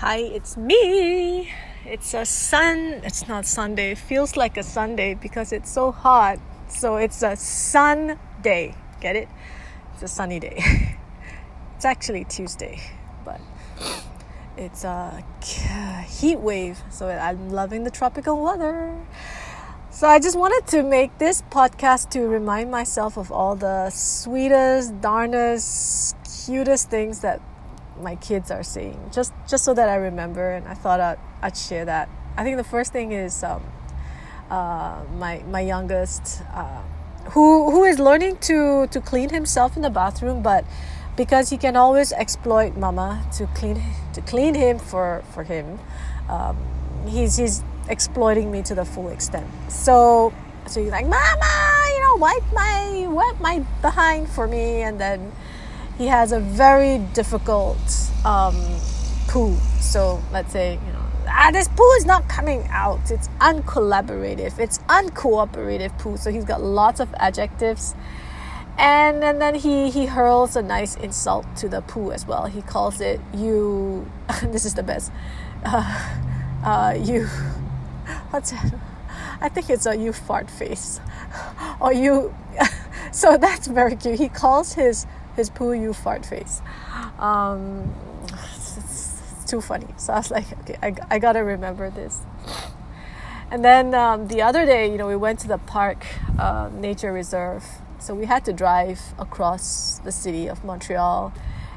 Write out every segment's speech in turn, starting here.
Hi, it's me. It's a sun. It's not Sunday. It feels like a Sunday because it's so hot. So it's a sun day. Get it? It's a sunny day. it's actually Tuesday, but it's a heat wave. So I'm loving the tropical weather. So I just wanted to make this podcast to remind myself of all the sweetest, darnest, cutest things that my kids are saying just just so that I remember and I thought I'd, I'd share that. I think the first thing is um, uh, my my youngest uh, who who is learning to to clean himself in the bathroom but because he can always exploit mama to clean to clean him for for him um, he's he's exploiting me to the full extent. So so he's like mama you know wipe my wipe my behind for me and then he has a very difficult um, poo. So let's say, you know, ah, this poo is not coming out. It's uncollaborative. It's uncooperative poo. So he's got lots of adjectives. And, and then he, he hurls a nice insult to the poo as well. He calls it you. this is the best. Uh, uh, you. What's it? I think it's a you fart face. or you. so that's very cute. He calls his his poo you fart face. Um, it's, it's, too funny. So I was like, okay, I, I gotta remember this. And then um, the other day, you know, we went to the park uh, nature reserve. So we had to drive across the city of Montreal.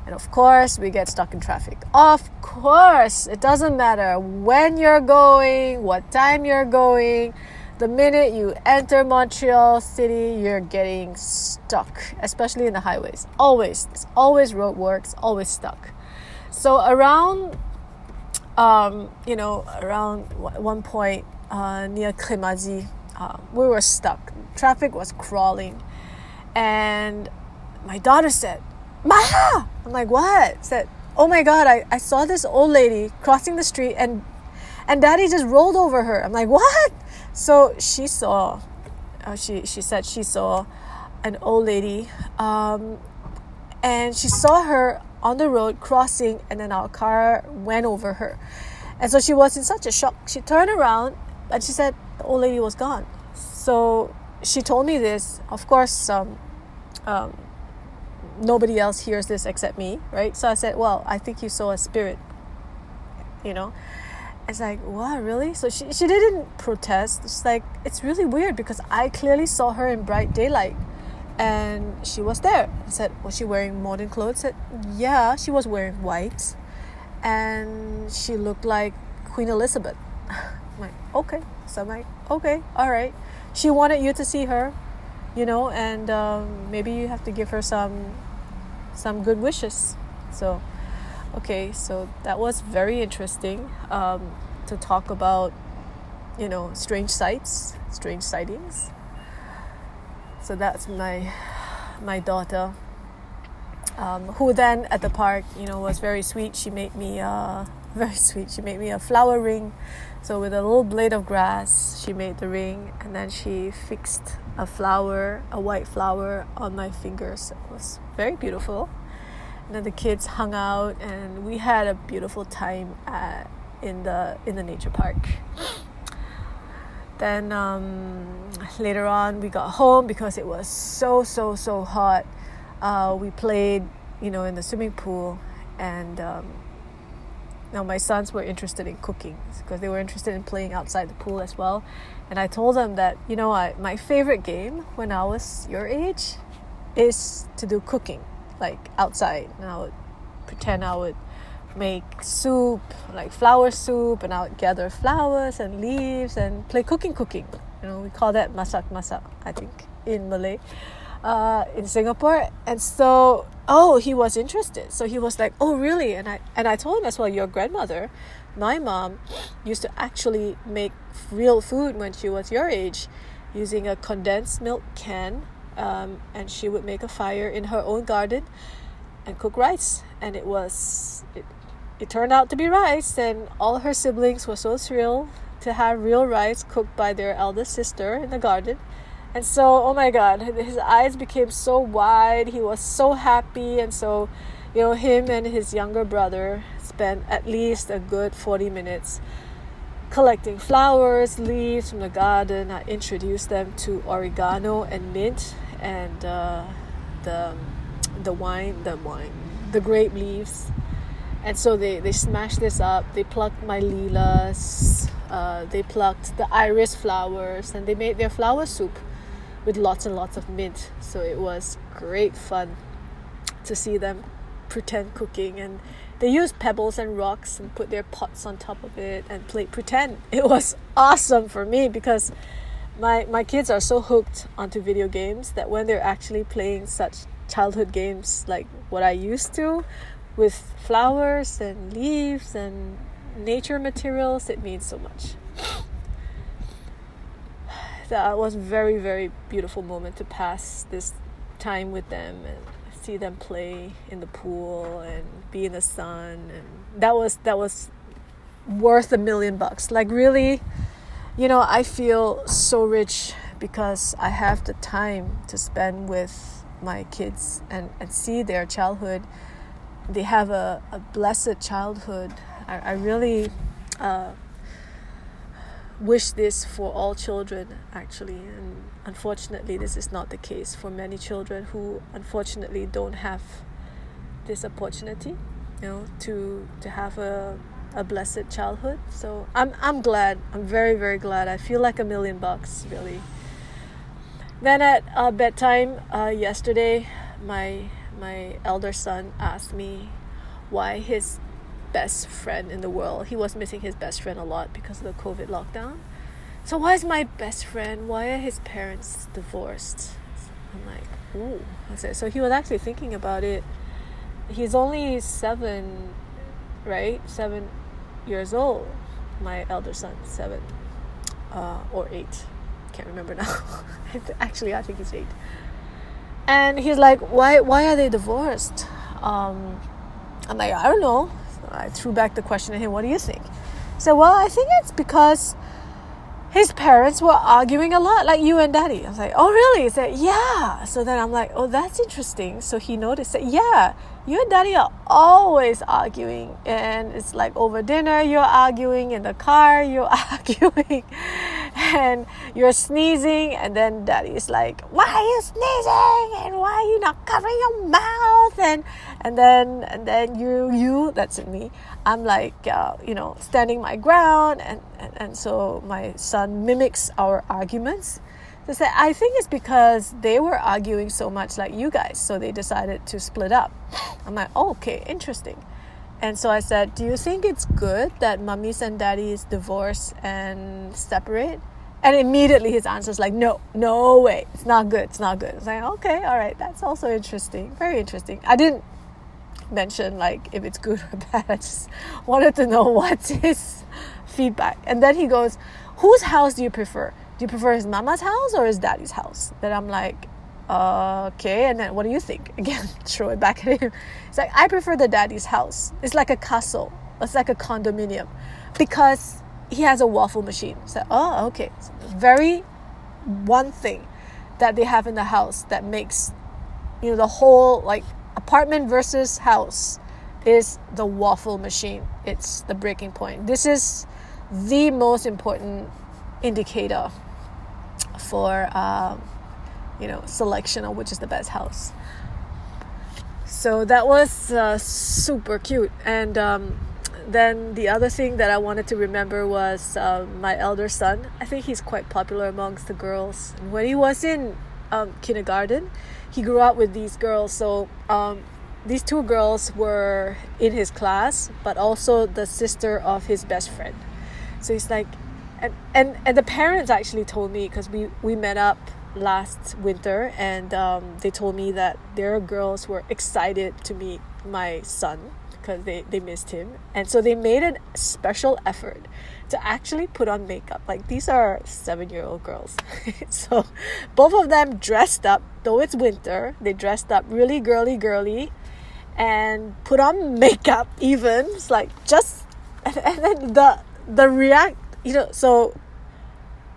And of course, we get stuck in traffic. Of course, it doesn't matter when you're going, what time you're going the minute you enter Montreal City, you're getting stuck, especially in the highways. Always, it's always roadworks, always stuck. So around, um, you know, around one point uh, near Crémazie, uh, we were stuck. Traffic was crawling, and my daughter said, "Maha," I'm like, "What?" Said, "Oh my God, I, I saw this old lady crossing the street and." And daddy just rolled over her. I'm like, what? So she saw, uh, she, she said she saw an old lady um, and she saw her on the road crossing and then our car went over her. And so she was in such a shock. She turned around and she said the old lady was gone. So she told me this. Of course, um, um, nobody else hears this except me, right? So I said, well, I think you saw a spirit, you know? It's like, what, really? So she, she didn't protest. It's like, it's really weird because I clearly saw her in bright daylight and she was there. I said, was she wearing modern clothes? I said, yeah, she was wearing white and she looked like Queen Elizabeth. I'm like, okay. So I'm like, okay, all right. She wanted you to see her, you know, and um, maybe you have to give her some some good wishes. So okay so that was very interesting um, to talk about you know strange sights strange sightings. So that's my my daughter. Um, who then at the park you know was very sweet. She made me uh, very sweet. She made me a flower ring. So with a little blade of grass she made the ring and then she fixed a flower a white flower on my fingers. It was very beautiful then the kids hung out and we had a beautiful time at, in the in the nature park. Then um, later on we got home because it was so so so hot. Uh, we played you know in the swimming pool and um, now my sons were interested in cooking because they were interested in playing outside the pool as well. And i told them that you know I, my favorite game when i was your age is to do cooking like outside and I would pretend I would make soup, like flower soup, and I would gather flowers and leaves and play cooking cooking. You know, we call that masak masak, I think, in Malay, uh, in Singapore. And so, oh, he was interested. So he was like, oh, really? And I and I told him as well, your grandmother, my mom, used to actually make real food when she was your age, using a condensed milk can um, and she would make a fire in her own garden and cook rice. And it was it, it turned out to be rice. And all her siblings were so thrilled to have real rice cooked by their eldest sister in the garden. And so oh my god his eyes became so wide. He was so happy. And so you know him and his younger brother spent at least a good 40 minutes collecting flowers, leaves from the garden. I introduced them to oregano and mint and uh, the the wine, the wine, the grape leaves. And so they, they smashed this up. They plucked my lilas, uh, they plucked the iris flowers, and they made their flower soup with lots and lots of mint. So it was great fun to see them pretend cooking and they used pebbles and rocks and put their pots on top of it and play pretend. It was awesome for me because my my kids are so hooked onto video games that when they're actually playing such childhood games like what I used to with flowers and leaves and nature materials, it means so much. That was very very beautiful moment to pass this time with them and see them play in the pool and be in the sun and that was that was worth a million bucks like really you know i feel so rich because i have the time to spend with my kids and, and see their childhood. They have a, a blessed childhood. I, I really uh, wish this for all children actually. And unfortunately this is not the case for many children who unfortunately don't have this opportunity you know to to have a a blessed childhood so i'm i'm glad i'm very very glad i feel like a million bucks really then at uh, bedtime uh, yesterday my my elder son asked me why his best friend in the world. He was missing his best friend a lot because of the COVID lockdown. So why is my best friend? Why are his parents divorced? I'm like, ooh. So he was actually thinking about it. He's only seven, right? Seven years old. My elder son, seven uh, or eight. Can't remember now. actually, I think he's eight. And he's like, why? Why are they divorced? Um, I'm like, I don't know. I threw back the question at him, what do you think? He said, well, I think it's because his parents were arguing a lot, like you and daddy. I was like, oh, really? He said, yeah. So then I'm like, oh, that's interesting. So he noticed that, yeah, you and daddy are always arguing. And it's like over dinner, you're arguing, in the car, you're arguing, and you're sneezing. And then daddy's like, why are you sneezing? And why are you not covering your mouth? And, and then, and then you, you, that's me, I'm like, uh, you know, standing my ground. And, and, and so my son mimics our arguments. So say, I think it's because they were arguing so much like you guys, so they decided to split up. I'm like, oh, okay, interesting. And so I said, Do you think it's good that mummies and daddies divorce and separate? And immediately his answer is like, No, no way. It's not good. It's not good. It's like, Okay, all right. That's also interesting. Very interesting. I didn't mention like if it's good or bad. I just wanted to know what's his feedback. And then he goes, Whose house do you prefer? Do you prefer his mama's house or his daddy's house? Then I'm like, okay. And then what do you think? Again, throw it back at him. It's like, I prefer the daddy's house. It's like a castle, it's like a condominium because he has a waffle machine. So, oh, okay. So very one thing that they have in the house that makes, you know, the whole like apartment versus house is the waffle machine. It's the breaking point. This is the most important indicator for um, you know selection of which is the best house. So that was uh, super cute. And um, then the other thing that I wanted to remember was uh, my elder son. I think he's quite popular amongst the girls. When he was in um, kindergarten, he grew up with these girls. So um, these two girls were in his class, but also the sister of his best friend. So he's like, and and, and the parents actually told me because we we met up last winter and um, they told me that their girls were excited to meet my son because they, they missed him. And so they made a special effort to actually put on makeup. Like these are seven year old girls. So both of them dressed up though it's winter they dressed up really girly girly and put on makeup even. It's like just and, and then the the react you know so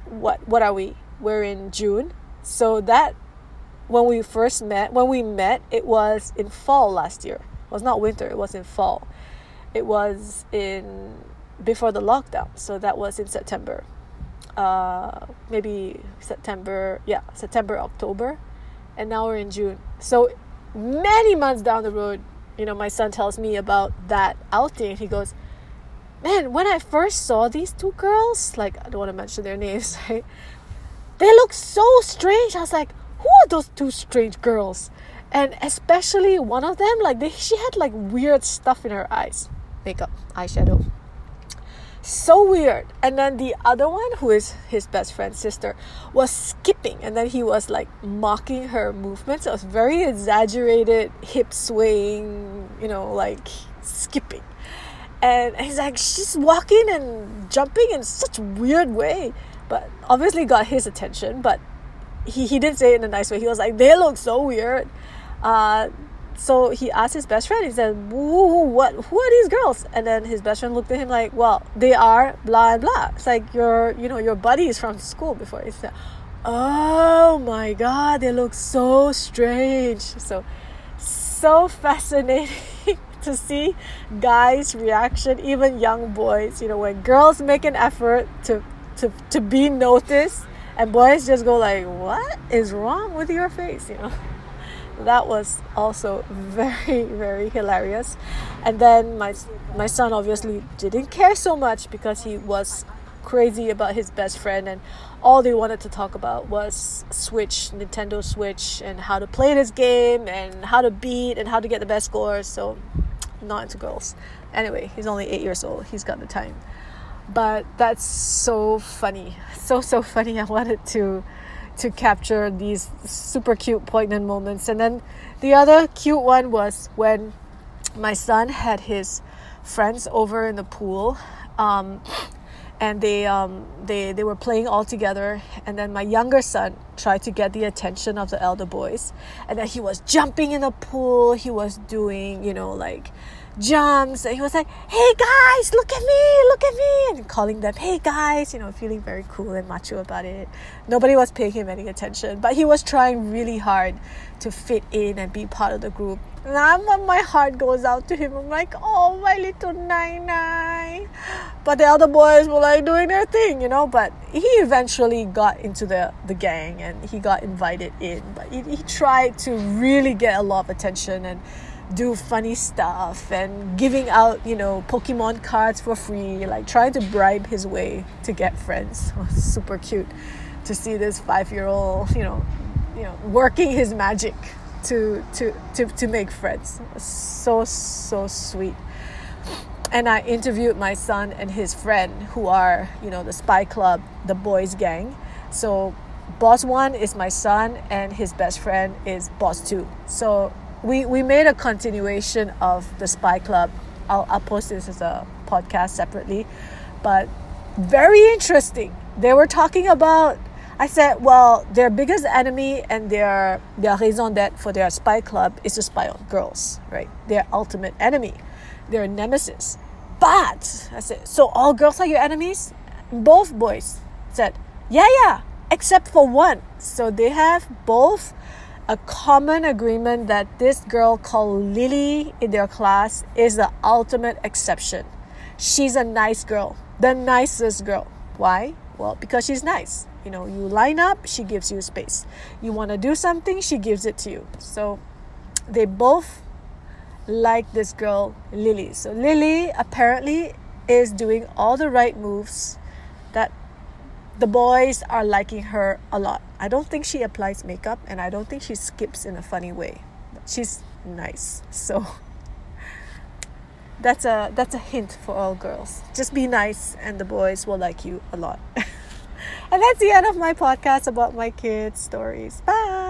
what what are we? We're in june. So that when we first met when we met it was in fall last year was not winter it was in fall it was in before the lockdown, so that was in September. Uh, maybe September, yeah, September, October, and now we're in June. So many months down the road, you know, my son tells me about that outing. He goes, Man, when I first saw these two girls, like, I don't want to mention their names, right? They look so strange. I was like, Who are those two strange girls? And especially one of them, like, they, she had like weird stuff in her eyes makeup, eyeshadow. So weird. And then the other one, who is his best friend's sister, was skipping. And then he was like mocking her movements. It was very exaggerated, hip swaying, you know, like skipping. And he's like, she's walking and jumping in such weird way. But obviously got his attention. But he, he didn't say it in a nice way. He was like, they look so weird. Uh, so he asked his best friend, he said, what, who are these girls? And then his best friend looked at him like, well, they are blah, blah. It's like your, you know, your buddies from school before. He said, oh my God, they look so strange. So, so fascinating to see guys' reaction, even young boys, you know, when girls make an effort to, to, to be noticed and boys just go like, what is wrong with your face, you know? That was also very very hilarious. And then my my son obviously didn't care so much because he was crazy about his best friend and all they wanted to talk about was switch nintendo switch and how to play this game and how to beat and how to get the best scores so not into girls. Anyway he's only eight years old. He's got the time. But that's so funny. So so funny. I wanted to to capture these super cute, poignant moments. And then the other cute one was when my son had his friends over in the pool. Um, and they um, they they were playing all together and then my younger son tried to get the attention of the elder boys and then he was jumping in the pool he was doing you know like jumps and he was like hey guys look at me look at me and calling them hey guys you know feeling very cool and macho about it. Nobody was paying him any attention but he was trying really hard to fit in and be part of the group. And I'm, my heart goes out to him. I'm like oh my little nine but the other boys were like doing their thing you know but he eventually got into the the gang and he got invited in but he, he tried to really get a lot of attention and do funny stuff and giving out, you know, Pokemon cards for free, like trying to bribe his way to get friends. super cute to see this five-year-old, you know, you know, working his magic to to to to make friends. So so sweet. And I interviewed my son and his friend, who are, you know, the spy club, the boys gang. So boss one is my son and his best friend is boss two. So we, we made a continuation of the Spy Club. I'll, I'll post this as a podcast separately, but very interesting. They were talking about. I said, well, their biggest enemy and their their raison d'être for their spy club is to spy on girls, right? Their ultimate enemy, their nemesis. But I said, so all girls are your enemies? Both boys said, yeah, yeah, except for one. So they have both a common agreement that this girl called Lily in their class is the ultimate exception. She's a nice girl, the nicest girl. Why? Well, because she's nice. You know, you line up, she gives you space. You want to do something, she gives it to you. So they both like this girl, Lily. So Lily apparently is doing all the right moves that the boys are liking her a lot. I don't think she applies makeup and I don't think she skips in a funny way. But she's nice. So that's a that's a hint for all girls. Just be nice and the boys will like you a lot. and that's the end of my podcast about my kids' stories. Bye.